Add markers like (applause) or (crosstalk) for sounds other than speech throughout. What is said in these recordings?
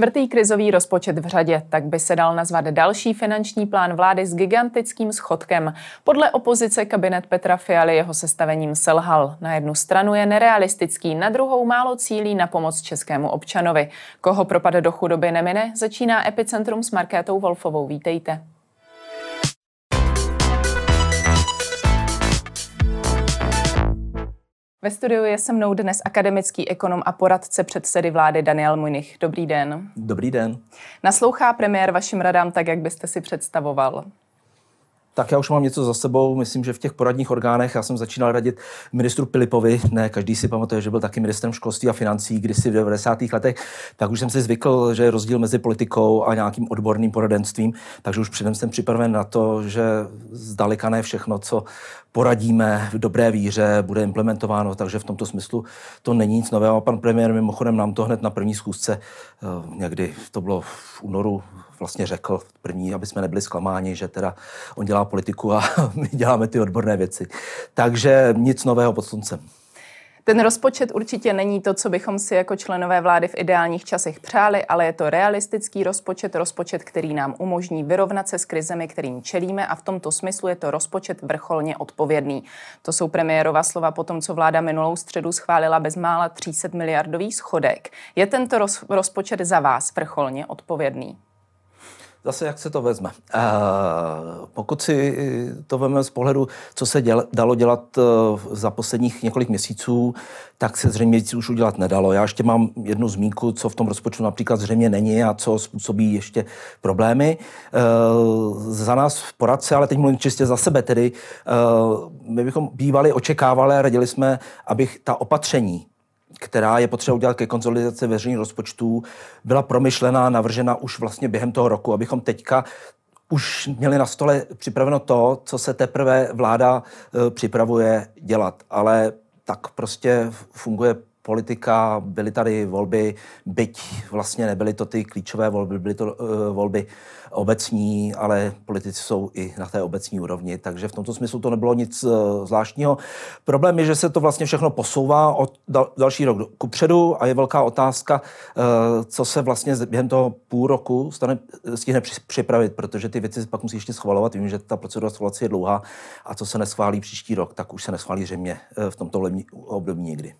Čtvrtý krizový rozpočet v řadě, tak by se dal nazvat další finanční plán vlády s gigantickým schodkem. Podle opozice kabinet Petra Fialy jeho sestavením selhal. Na jednu stranu je nerealistický, na druhou málo cílí na pomoc českému občanovi. Koho propade do chudoby nemine, začíná Epicentrum s Markétou Wolfovou. Vítejte. Ve studiu je se mnou dnes akademický ekonom a poradce předsedy vlády Daniel Munich. Dobrý den. Dobrý den. Naslouchá premiér vašim radám tak, jak byste si představoval? Tak já už mám něco za sebou. Myslím, že v těch poradních orgánech já jsem začínal radit ministru Pilipovi. Ne, každý si pamatuje, že byl taky ministrem školství a financí kdysi v 90. letech. Tak už jsem si zvykl, že je rozdíl mezi politikou a nějakým odborným poradenstvím. Takže už předem jsem připraven na to, že zdaleka ne všechno, co poradíme v dobré víře, bude implementováno, takže v tomto smyslu to není nic nového. A pan premiér mimochodem nám to hned na první schůzce, eh, někdy to bylo v únoru, vlastně řekl první, aby jsme nebyli zklamáni, že teda on dělá politiku a (laughs) my děláme ty odborné věci. Takže nic nového pod sluncem. Ten rozpočet určitě není to, co bychom si jako členové vlády v ideálních časech přáli, ale je to realistický rozpočet, rozpočet, který nám umožní vyrovnat se s krizemi, kterým čelíme a v tomto smyslu je to rozpočet vrcholně odpovědný. To jsou premiérova slova po tom, co vláda minulou středu schválila bezmála 300 miliardový schodek. Je tento roz, rozpočet za vás vrcholně odpovědný? Zase, jak se to vezme. Uh, pokud si to vezmeme z pohledu, co se děl, dalo dělat uh, za posledních několik měsíců, tak se zřejmě víc už udělat nedalo. Já ještě mám jednu zmínku, co v tom rozpočtu například zřejmě není a co způsobí ještě problémy. Uh, za nás poradce, ale teď mluvím čistě za sebe, tedy my bychom bývali, očekávali a radili jsme, abych ta opatření, která je potřeba udělat ke konsolidaci veřejných rozpočtů, byla promyšlená, navržena už vlastně během toho roku, abychom teďka už měli na stole připraveno to, co se teprve vláda e, připravuje dělat. Ale tak prostě funguje politika, byly tady volby, byť vlastně nebyly to ty klíčové volby, byly to uh, volby obecní, ale politici jsou i na té obecní úrovni, takže v tomto smyslu to nebylo nic uh, zvláštního. Problém je, že se to vlastně všechno posouvá od dal, další rok kupředu a je velká otázka, uh, co se vlastně během toho půl roku stane, stihne připravit, protože ty věci pak musí ještě schvalovat. Vím, že ta procedura schvalovací je dlouhá a co se neschválí příští rok, tak už se neschválí zřejmě v tomto období někdy.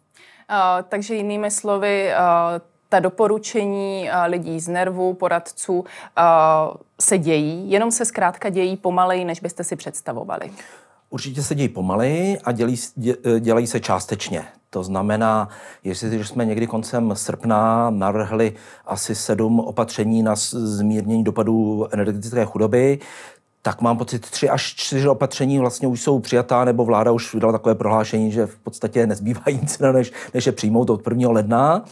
Uh, takže jinými slovy, uh, ta doporučení uh, lidí z nervu, poradců se dějí, jenom se zkrátka dějí pomaleji, než byste si představovali. Určitě se dějí pomaleji a dělí, dě, dělají se částečně. To znamená, jestli jsme někdy koncem srpna navrhli asi sedm opatření na zmírnění dopadů energetické chudoby, tak mám pocit, tři až čtyři opatření vlastně už jsou přijatá, nebo vláda už vydala takové prohlášení, že v podstatě nezbývá (laughs) nic, než, než je přijmout od 1. ledna.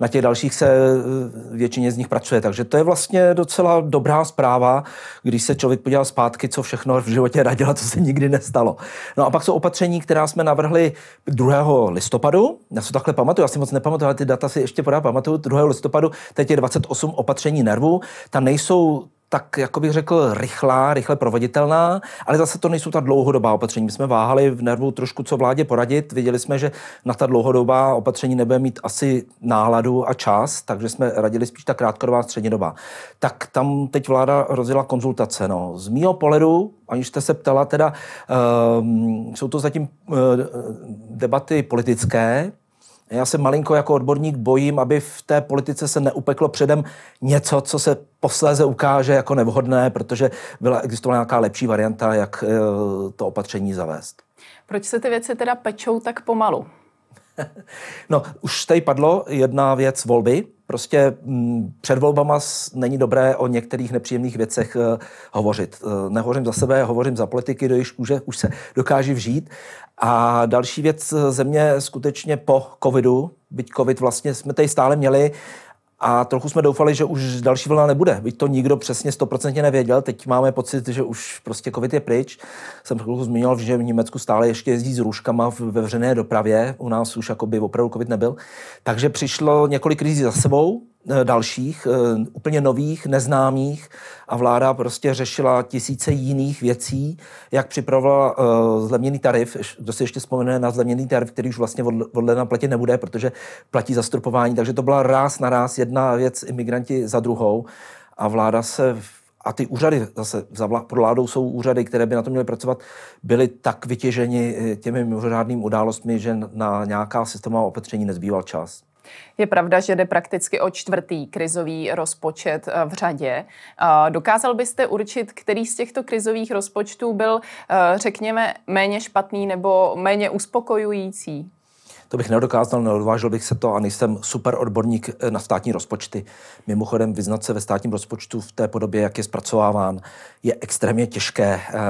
Na těch dalších se eh, většině z nich pracuje. Takže to je vlastně docela dobrá zpráva, když se člověk podívá zpátky, co všechno v životě radila, co se nikdy nestalo. No a pak jsou opatření, která jsme navrhli 2. listopadu. Já si takhle pamatuju, já si moc nepamatuju, ale ty data si ještě pořád pamatuju. 2. listopadu, teď je 28 opatření nervů. Tam nejsou tak, jako bych řekl, rychlá, rychle proveditelná, ale zase to nejsou ta dlouhodobá opatření. My jsme váhali v nervu trošku, co vládě poradit. Viděli jsme, že na ta dlouhodobá opatření nebude mít asi náladu a čas, takže jsme radili spíš ta krátkodobá střednědobá. Tak tam teď vláda rozjela konzultace. No. Z mýho pohledu, aniž jste se ptala, teda um, jsou to zatím uh, debaty politické, já se malinko jako odborník bojím, aby v té politice se neupeklo předem něco, co se posléze ukáže jako nevhodné, protože byla existovala nějaká lepší varianta, jak eh, to opatření zavést. Proč se ty věci teda pečou tak pomalu? (laughs) No, už tady padlo jedna věc volby. Prostě mm, před volbama není dobré o některých nepříjemných věcech uh, hovořit. Uh, nehovořím za sebe, hovořím za politiky, do už, už se dokáží vžít. A další věc, země skutečně po covidu, byť covid vlastně jsme tady stále měli, a trochu jsme doufali, že už další vlna nebude. Byť to nikdo přesně stoprocentně nevěděl. Teď máme pocit, že už prostě covid je pryč. Jsem chvilku zmínil, že v Německu stále ještě jezdí s růžkama ve veřejné dopravě. U nás už by opravdu covid nebyl. Takže přišlo několik krizí za sebou. Eh, dalších, eh, úplně nových, neznámých a vláda prostě řešila tisíce jiných věcí, jak připravovala uh, zlevněný tarif. Kdo si ještě vzpomene na zlevněný tarif, který už vlastně od, ledna platit nebude, protože platí zastropování. Takže to byla ráz na ráz jedna věc, imigranti za druhou. A vláda se a ty úřady zase za vlá, pro vládou jsou úřady, které by na to měly pracovat, byly tak vytěženi eh, těmi mimořádnými událostmi, že na nějaká systémová opatření nezbýval čas. Je pravda, že jde prakticky o čtvrtý krizový rozpočet eh, v řadě. Dokázal byste určit, který z těchto krizových rozpočtů byl, eh, řekněme, méně špatný nebo méně uspokojující? To bych nedokázal, neodvážil bych se to a nejsem super odborník eh, na státní rozpočty. Mimochodem, vyznat se ve státním rozpočtu v té podobě, jak je zpracováván, je extrémně těžké, eh,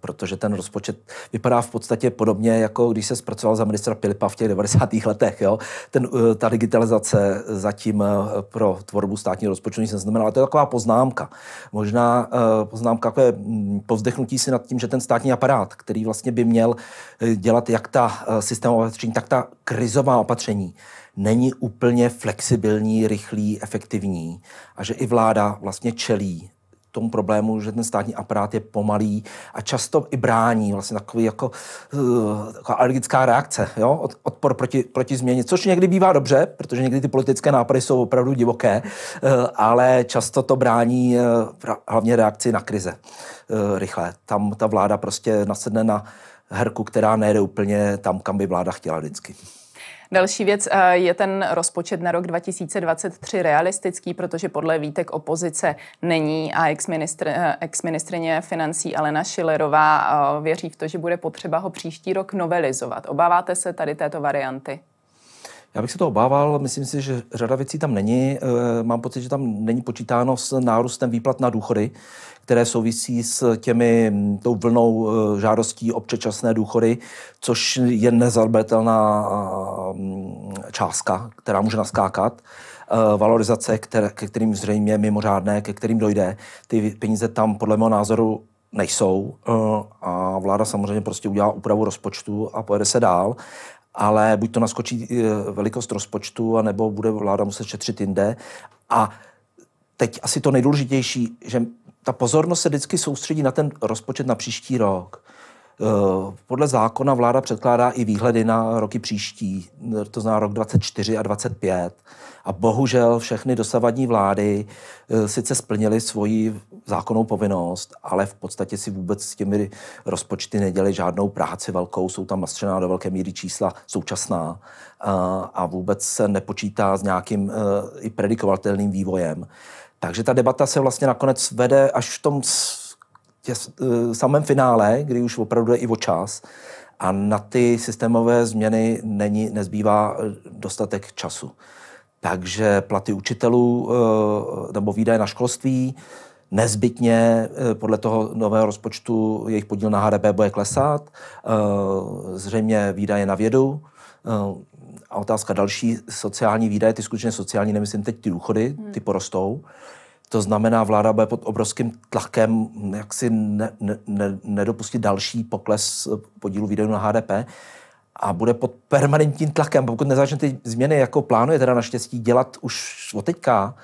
protože ten rozpočet vypadá v podstatě podobně, jako když se zpracoval za ministra Pilipa v těch 90. letech. Jo? Ten, eh, ta digitalizace zatím pro tvorbu státního rozpočtu nic neznamená, ale to je taková poznámka. Možná poznámka takové hm, povzdechnutí si nad tím, že ten státní aparát, který vlastně by měl dělat jak ta systémová tak ta krizová opatření není úplně flexibilní, rychlý, efektivní a že i vláda vlastně čelí tomu problému, že ten státní aparát je pomalý a často i brání vlastně takový jako taková alergická reakce, jo? odpor proti, proti změně, což někdy bývá dobře, protože někdy ty politické nápady jsou opravdu divoké, uh, ale často to brání uh, hlavně reakci na krize rychle. Tam ta vláda prostě nasedne na herku, která nejde úplně tam, kam by vláda chtěla vždycky. Další věc eh, je ten rozpočet na rok 2023 realistický, protože podle výtek opozice není a eh, ex-ministrině financí Alena Šilerová eh, věří v to, že bude potřeba ho příští rok novelizovat. Obáváte se tady této varianty? Já bych se to obával, myslím si, že řada věcí tam není. Mám pocit, že tam není počítáno s nárůstem výplat na důchody, které souvisí s těmi, tou vlnou e, žádostí o předčasné důchody, což je nezabatelná částka, která může naskákat valorizace, které, ke kterým zřejmě mimořádné, ke kterým dojde. Ty peníze tam podle mého názoru nejsou a vláda samozřejmě prostě udělá úpravu rozpočtu a pojede se dál ale buď to naskočí velikost rozpočtu, anebo bude vláda muset šetřit jinde. A teď asi to nejdůležitější, že ta pozornost se vždycky soustředí na ten rozpočet na příští rok. Eh, podle zákona vláda předkládá i výhledy na roky příští, to znamená rok 24 a 25. A bohužel všechny dosavadní vlády eh, sice splnily svoji zákonnou povinnost, ale v podstatě si vůbec s těmi rozpočty nedělali žádnou práci velkou, jsou tam nastřená do velké míry čísla současná eh, a vůbec se nepočítá s nějakým i predikovatelným vývojem. Takže ta debata se vlastně nakonec vede až v tom tě, uh, samém finále, kdy už opravdu je i o čas a na ty systémové změny není, nezbývá eh, dostatek času. Takže platy učitelů uh, nebo výdaje na školství nezbytně podle toho nového rozpočtu jejich podíl na HDP bude klesat, zřejmě výdaje na vědu, a otázka další, sociální výdaje, ty skutečně sociální, nemyslím teď ty důchody, ty porostou. To znamená, vláda bude pod obrovským tlakem, jak si ne, ne, ne, nedopustit další pokles podílu výdajů na HDP a bude pod permanentním tlakem. Pokud nezačne ty změny, jako plánuje teda naštěstí dělat už od teďka,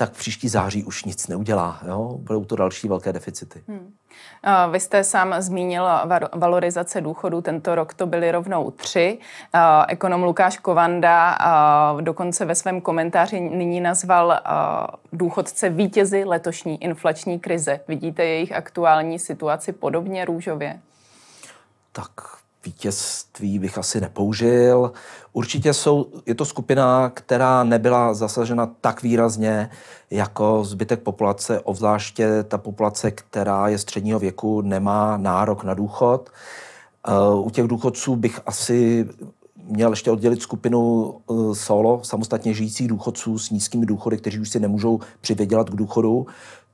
tak příští září už nic neudělá. Jo? Budou to další velké deficity. Hmm. Vy jste sám zmínil valorizace důchodů, tento rok to byly rovnou tři. Ekonom Lukáš Kovanda dokonce ve svém komentáři nyní nazval důchodce vítězy letošní inflační krize. Vidíte jejich aktuální situaci podobně růžově? Tak vítězství bych asi nepoužil. Určitě jsou, je to skupina, která nebyla zasažena tak výrazně jako zbytek populace, obzvláště ta populace, která je středního věku, nemá nárok na důchod. Eh, u těch důchodců bych asi měl ještě oddělit skupinu eh, solo, samostatně žijících důchodců s nízkými důchody, kteří už si nemůžou přivědělat k důchodu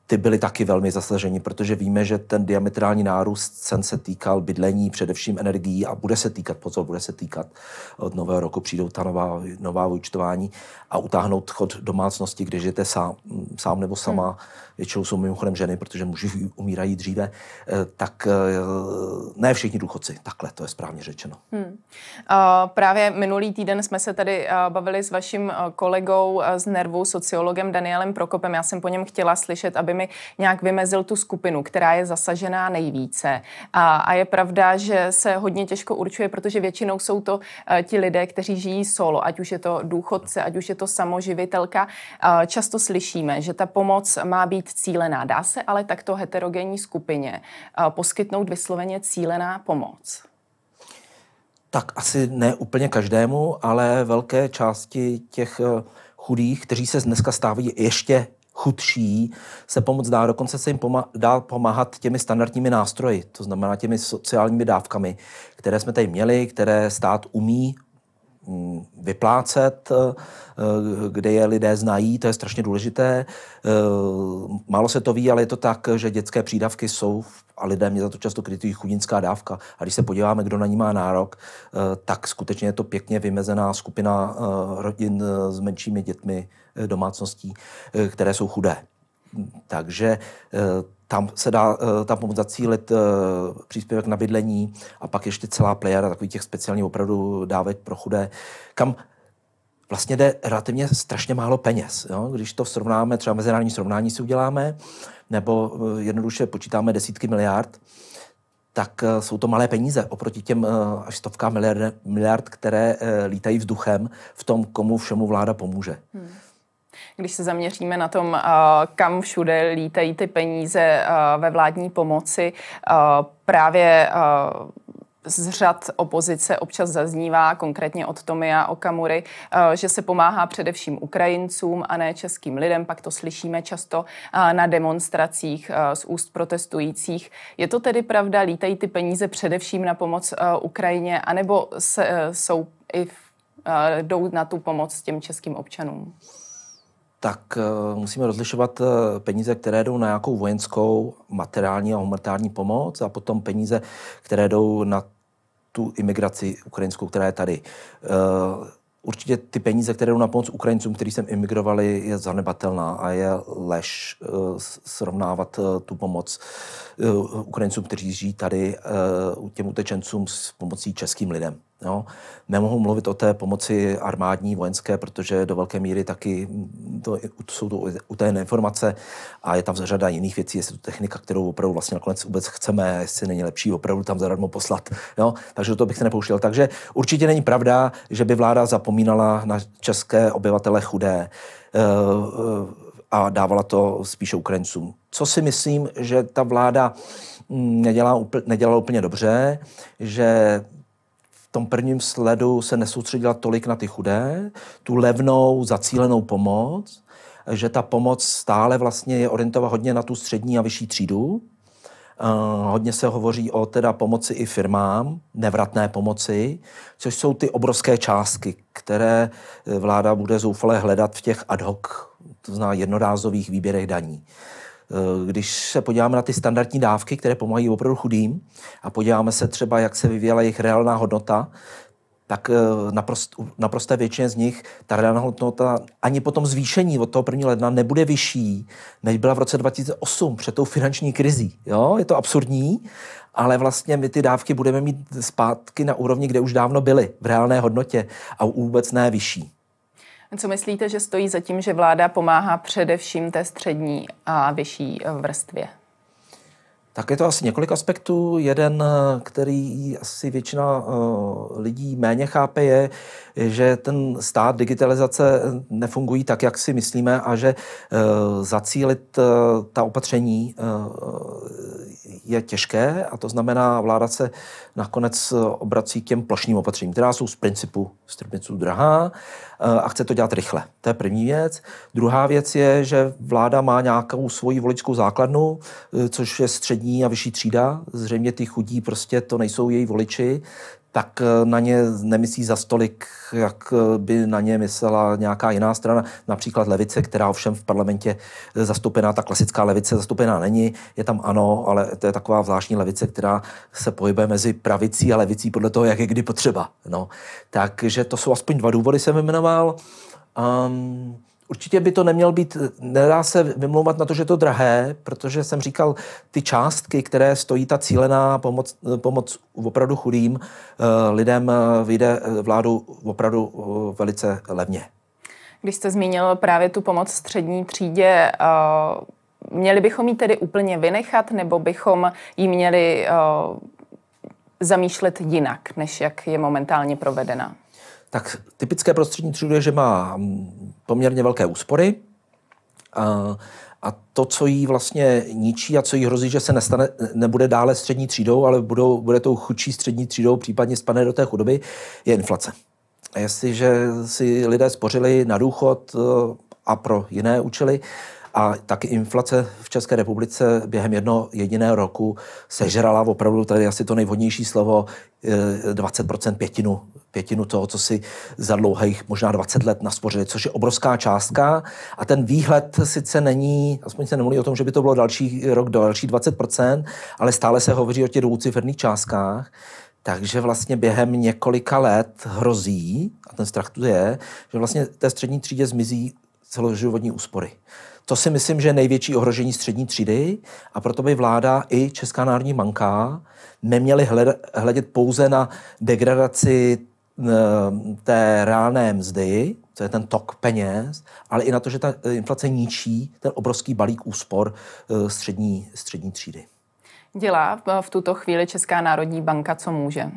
ty byly taky velmi zasaženi, protože víme, že ten diametrální nárůst cen se týkal bydlení, především energií a bude se týkat, pozor, bude se týkat od nového roku přijdou ta nová, nová účtování a utáhnout chod domácnosti, když žijete sám, sám nebo sama, hmm. většinou jsou mimochodem ženy, protože muži umírají dříve, eh, tak eh, ne všichni důchodci, takhle to je správně řečeno. Hmm. Právě minulý týden jsme se tady uh, bavili s vaším kolegou z Nervu, sociologem Danielem Prokopem. Já jsem po něm chtěla slyšet, aby mi nějak vymezil tu skupinu, která je zasažená nejvíce. A, a je pravda, že se hodně těžko určuje, protože většinou jsou to uh, ti lidé, kteří žijí solo, ať už je to důchodce, ať už je to samoživitelka. Uh, často slyšíme, že ta pomoc má být cílená. Dá se ale takto heterogenní skupině uh, poskytnout vysloveně cílená pomoc? Tak asi ne úplně každému, ale velké části těch chudých, kteří se dneska stávají ještě chudší, se pomoc dá, dokonce se jim dá pomáhat těmi standardními nástroji, to znamená těmi sociálními dávkami, které jsme tady měli, které stát umí mm, vyplácet, eh, kde je lidé znají, to je strašně důležité. Eh, málo se to ví, ale je to tak, že dětské přídavky jsou a lidé mě za to často kritizují chudinská dávka. A když se podíváme, kdo na ní má nárok, eh, tak skutečně je to pěkně vymezená skupina rodin s menšími dětmi domácností, které jsou chudé. Takže tam se dá tam pomoct zacílit příspěvek na bydlení a pak ještě celá plejada takových těch speciálních opravdu dávek pro chudé, kam vlastně jde relativně strašně málo peněz. Jo? Když to srovnáme, třeba mezinárodní srovnání si uděláme, nebo eh, jednoduše počítáme desítky miliard, tak eh, jsou to malé peníze oproti těm eh, až stovkám miliard, miliard, které lítají vzduchem v tom, komu všemu vláda pomůže. Hmm. Když se zaměříme na tom, kam všude lítají ty peníze ve vládní pomoci, právě z řad opozice občas zaznívá, konkrétně od Tomia Okamury, že se pomáhá především Ukrajincům a ne českým lidem. Pak to slyšíme často na demonstracích z úst protestujících. Je to tedy pravda? Lítají ty peníze především na pomoc Ukrajině, anebo se, jsou i jdou na tu pomoc těm českým občanům? Tak uh, musíme rozlišovat uh, peníze, které jdou na nějakou vojenskou, materiální a humanitární pomoc a potom peníze, které jdou na tu imigraci ukrajinskou, která je tady. Uh, určitě ty peníze, které jdou na pomoc Ukrajincům, kteří sem imigrovali, je zanebatelná a je lež srovnávat tu pomoc Ukrajincům, kteří žijí tady, těm utečencům s pomocí českým lidem. Jo. Nemohu mluvit o té pomoci armádní, vojenské, protože do velké míry taky to, jsou to utajené informace a je tam řada jiných věcí, jestli to technika, kterou opravdu vlastně nakonec vůbec chceme, jestli není lepší opravdu tam zadarmo poslat. Jo. Takže toho bych se nepouštěl. Takže určitě není pravda, že by vláda zapomínala na české obyvatele chudé eh, eh, a dávala to spíše Ukrajincům. Co si myslím, že ta vláda mm, nedělá, nedělala úplně dobře, že tom prvním sledu se nesoustředila tolik na ty chudé, tu levnou, zacílenou pomoc, že ta pomoc stále vlastně je orientovaná hodně na tu střední a vyšší třídu. Uh, hodně se hovoří o teda pomoci i firmám, nevratné pomoci, což jsou ty obrovské částky, které vláda bude zoufale hledat v těch ad hoc, to znamená jednorázových výběrech daní. Eh, když se podíváme na ty standardní dávky, které pomáhají opravdu chudým, a podíváme se třeba, jak se vyvíjela jejich reálná hodnota, tak eh, naprost, naprosté většině z nich ta reálná hodnota ani po tom zvýšení od toho 1. ledna nebude vyšší, než byla v roce 2008 před tou finanční krizí. Jo? Je to absurdní, ale vlastně my ty dávky budeme mít zpátky na úrovni, kde už dávno byly, v reálné hodnotě a vůbec ne vyšší. Co myslíte, že stojí za tím, že vláda pomáhá především té střední a vyšší vrstvě? Tak je to asi několik aspektů. Jeden, který asi většina uh, lidí méně chápe, je, že ten stát digitalizace nefungují tak, jak si myslíme a že uh, zacílit uh, ta opatření je těžké a to znamená, vláda se nakonec obrací k těm plošným opatřením, která jsou z principu, z principu drahá Eh, a chce to dělat rychle. To je první věc. Druhá věc je, že vláda má nějakou svoji voličskou základnu, eh, což je střední a vyšší třída. Zřejmě ty chudí prostě to nejsou její voliči, tak eh, na ně nemyslí za stolik, jak eh, by na ně myslela nějaká jiná strana, například levice, která ovšem v parlamentě zastoupená, ta klasická levice zastoupená není, je tam ano, ale to je taková zvláštní levice, která se pohybuje mezi pravicí a levicí podle toho, jak je kdy potřeba. No. Takže to jsou aspoň dva důvody, jsem jmenoval. Um, Určitě by to neměl být, nedá se vymlouvat na to, že je to drahé, protože jsem říkal, ty částky, které stojí ta cílená pomoc, pomoc opravdu chudým eh, lidem, eh, vyjde eh, vládu opravdu velice levně. Když jste zmínil právě tu pomoc střední třídě, měli bychom ji tedy úplně vynechat, nebo bychom ji měli zamýšlet jinak, než jak je momentálně provedena? Tak typické prostřední třídy je, že má poměrně velké úspory a, a to, co jí vlastně ničí a co jí hrozí, že se nestane, nebude dále střední třídou, ale budou, bude tou chudší střední třídou, případně spadne do té chudoby, je inflace. A jestliže si lidé spořili na důchod e, a pro jiné účely, a taky inflace v České republice během jednoho jediného roku sežrala opravdu, tady asi to nejvhodnější slovo, 20% e, pětinu pětinu toho, co si za dlouhých možná 20 let naspořili, což je obrovská částka. A ten výhled sice není, aspoň se nemluví o tom, že by to bylo další rok další 20%, ale stále se hovoří o těch dvouciferných částkách. Takže vlastně během několika let hrozí, a ten strach tu je, že vlastně té střední třídě zmizí celoživotní úspory. To si myslím, že je největší ohrožení střední třídy a proto by vláda i Česká národní banka neměly hledět pouze na degradaci Eh, té reálné mzdy, co je ten tok peněz, ale i na to, že ta inflace ničí ten obrovský balík úspor eh, střední, střední třídy. Dělá v tuto chvíli Česká národní banka, co může?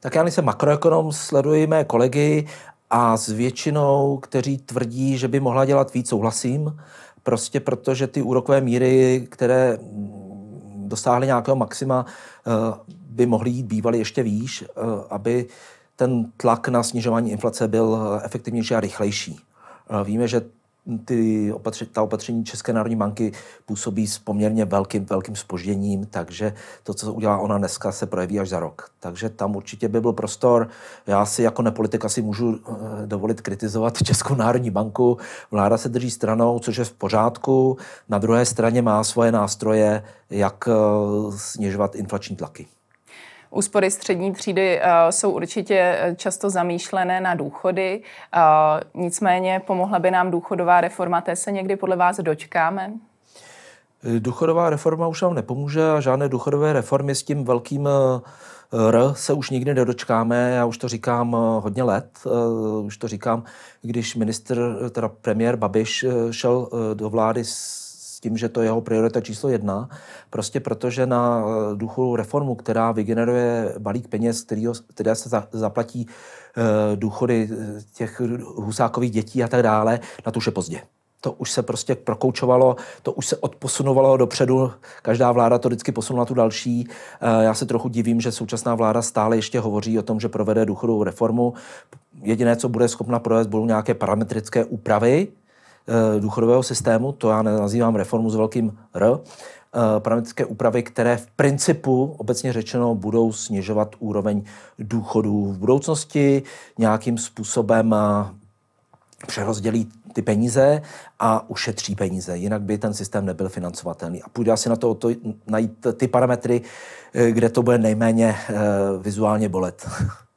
Tak já nejsem makroekonom, sleduji mé kolegy a s většinou, kteří tvrdí, že by mohla dělat víc, souhlasím. Prostě protože ty úrokové míry, které dosáhly nějakého maxima, eh, by mohly jít bývaly ještě výš, aby ten tlak na snižování inflace byl eh, efektivnější a rychlejší. Eh, víme, že ty opatři, ta opatření České národní banky působí s poměrně velkým, velkým spožděním, takže to, co udělá ona dneska, se projeví až za rok. Takže tam určitě by byl prostor. Já si jako nepolitika si můžu eh, dovolit kritizovat (laughs) Českou národní banku. Vláda se drží stranou, což je v pořádku. Na druhé straně má svoje nástroje, jak snižovat inflační tlaky. Úspory střední třídy uh, jsou určitě eh, často zamýšlené na důchody. Uh, nicméně pomohla by nám důchodová reforma, té se někdy podle vás dočkáme? Důchodová reforma už nám nepomůže a žádné důchodové reformy s tím velkým R se už nikdy nedočkáme. Já už to říkám hodně let. Už to říkám, když minister, teda premiér Babiš šel do vlády s tím, že to je jeho priorita číslo jedna, prostě protože na eh, důchodovou reformu, která vygeneruje balík peněz, který, které se za, zaplatí uh, důchody eh, těch husákových dětí a tak dále, na to už je pozdě. To už se prostě prokoučovalo, to už se odposunovalo dopředu, každá vláda to vždycky posunula tu další. Já se trochu divím, že současná vláda stále ještě hovoří o tom, že provede důchodovou reformu. Jediné, co bude schopna provést, budou nějaké parametrické úpravy, důchodového systému, to já nazývám reformu s velkým R, eh, parametrické úpravy, které v principu, obecně řečeno, budou snižovat úroveň důchodů v budoucnosti, nějakým způsobem eh, přerozdělí ty peníze a ušetří peníze. Jinak by ten systém nebyl financovatelný. A půjde asi na to, to najít ty parametry, kde to bude nejméně vizuálně bolet. (laughs)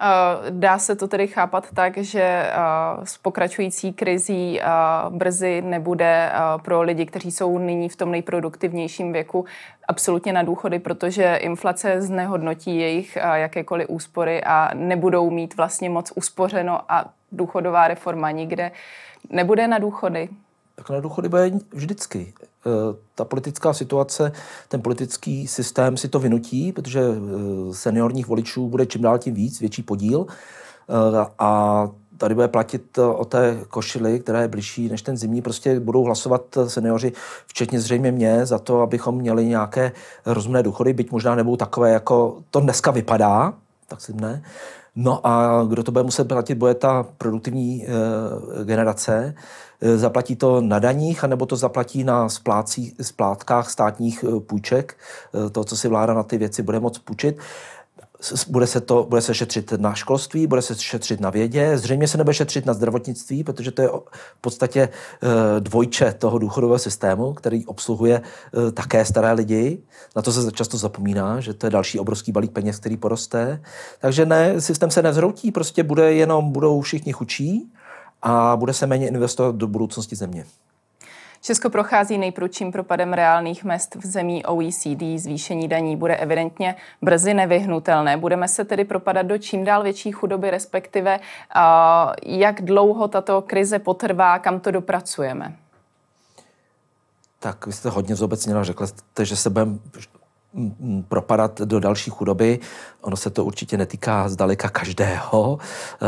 Eh, dá se to tedy chápat tak, že eh, s pokračující krizí eh, brzy nebude pro lidi, kteří jsou nyní v tom nejproduktivnějším věku, absolutně na důchody, protože inflace znehodnotí jejich jakékoliv úspory a nebudou mít vlastně moc uspořeno a důchodová reforma nikde nebude na důchody. Tak na důchody bude vždycky. Eh, ta politická situace, ten politický systém si to vynutí, protože eh, seniorních voličů bude čím dál tím víc, větší podíl. Eh, a tady bude platit o té košili, která je blížší než ten zimní. Prostě budou hlasovat seniori, včetně zřejmě mě, za to, abychom měli nějaké rozumné důchody, byť možná nebudou takové, jako to dneska vypadá, tak si ne. No a kdo to bude muset platit, bude ta produktivní e, generace. E, zaplatí to na daních, anebo to zaplatí na splácí, splátkách státních e, půjček, e, to, co si vláda na ty věci bude moct půjčit. Bude se, to, bude se šetřit na školství, bude se šetřit na vědě, zřejmě se nebude šetřit na zdravotnictví, protože to je v podstatě eh, dvojče toho důchodového systému, který obsluhuje eh, také staré lidi. Na to se často zapomíná, že to je další obrovský balík peněz, který poroste. Takže ne, systém se nevzroutí, prostě bude jenom, budou všichni chučí a bude se méně investovat do budoucnosti země. Česko prochází nejprudším propadem reálných mest v zemí OECD. Zvýšení daní bude evidentně brzy nevyhnutelné. Budeme se tedy propadat do čím dál větší chudoby, respektive jak dlouho tato krize potrvá, kam to dopracujeme? Tak vy jste hodně zobecněla, řekla jste, že se budeme propadat do další chudoby. Ono se to určitě netýká zdaleka každého. Eh,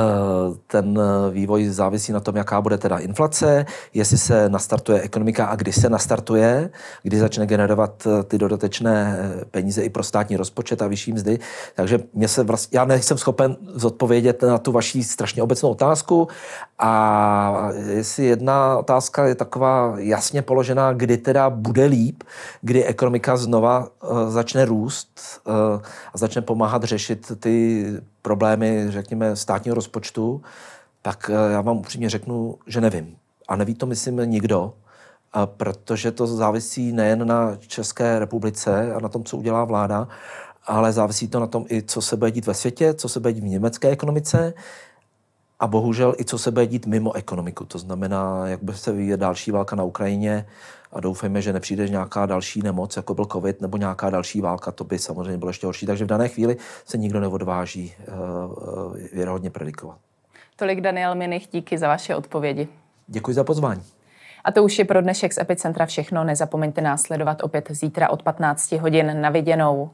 ten vývoj závisí na tom, jaká bude teda inflace, jestli se nastartuje ekonomika a kdy se nastartuje, kdy začne generovat eh, ty dodatečné eh, peníze i pro státní rozpočet a vyšší mzdy. Takže mě se vlastně, já nejsem schopen zodpovědět na tu vaši strašně obecnou otázku a jestli jedna otázka je taková jasně položená, kdy teda bude líp, kdy ekonomika znova začne růst a začne pomáhat řešit ty problémy, řekněme, státního rozpočtu, tak eh, já vám upřímně řeknu, že nevím. A neví to, myslím, nikdo, protože to závisí nejen na České republice a na tom, co udělá vláda, ale závisí to na tom i, co se bude dít ve světě, co se bude dít v německé ekonomice a bohužel i co se bude dít mimo ekonomiku. To znamená, jak bude se vyvíjet další válka na Ukrajině, a doufejme, že nepřijde nějaká další nemoc, jako byl COVID, nebo nějaká další válka, to by samozřejmě bylo ještě horší. Takže v dané chvíli se nikdo neodváží uh, věrohodně predikovat. Tolik Daniel Minich, díky za vaše odpovědi. Děkuji za pozvání. A to už je pro dnešek z Epicentra všechno. Nezapomeňte nás sledovat opět zítra od 15 hodin na viděnou.